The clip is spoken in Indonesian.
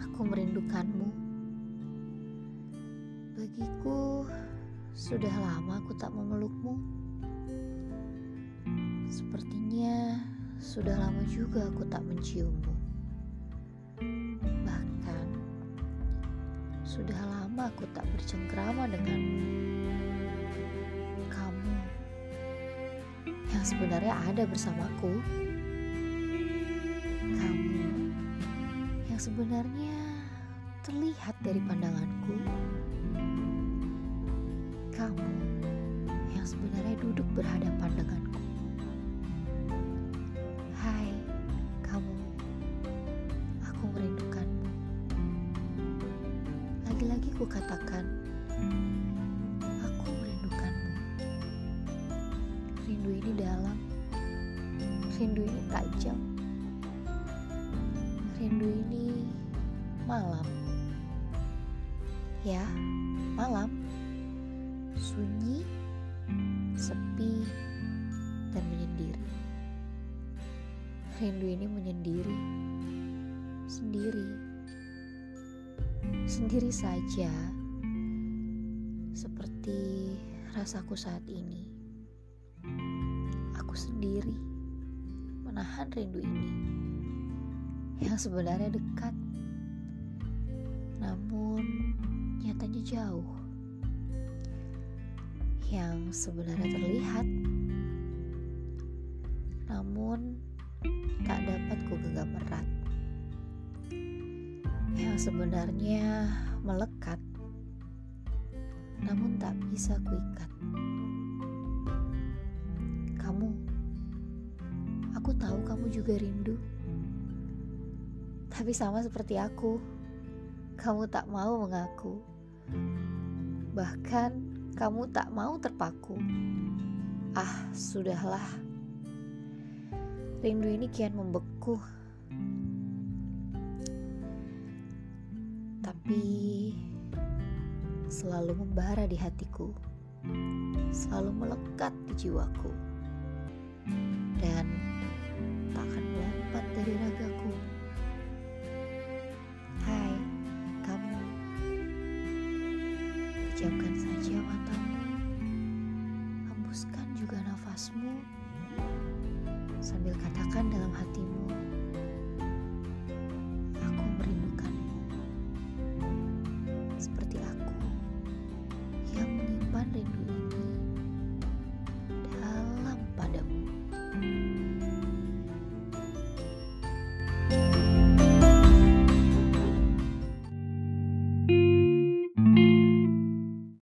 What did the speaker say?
Aku merindukanmu. Bagiku, sudah lama aku tak memelukmu. Sepertinya sudah lama juga aku tak menciummu. Bahkan, sudah lama aku tak bercengkrama denganmu. Kamu yang sebenarnya ada bersamaku. Sebenarnya terlihat dari pandanganku. Kamu yang sebenarnya duduk berhadapan denganku. Hai, kamu. Aku merindukanmu. Lagi-lagi ku katakan, aku merindukanmu. Rindu ini dalam. Rindu ini tajam. Rindu ini malam. Ya, malam. Sunyi, sepi, dan menyendiri. Rindu ini menyendiri, sendiri, sendiri saja, seperti rasaku saat ini. Aku sendiri menahan rindu ini yang sebenarnya dekat, namun nyatanya jauh. Yang sebenarnya terlihat, namun tak dapat ku genggam erat. Yang sebenarnya melekat, namun tak bisa kuikat. Kamu, aku tahu kamu juga rindu. Tapi sama seperti aku, kamu tak mau mengaku. Bahkan kamu tak mau terpaku. Ah, sudahlah. Rindu ini kian membeku. Tapi selalu membara di hatiku. Selalu melekat di jiwaku. Dan tak akan melompat dari ragaku. Pejamkan saja matamu. Hembuskan juga nafasmu. Sambil katakan dalam hatimu,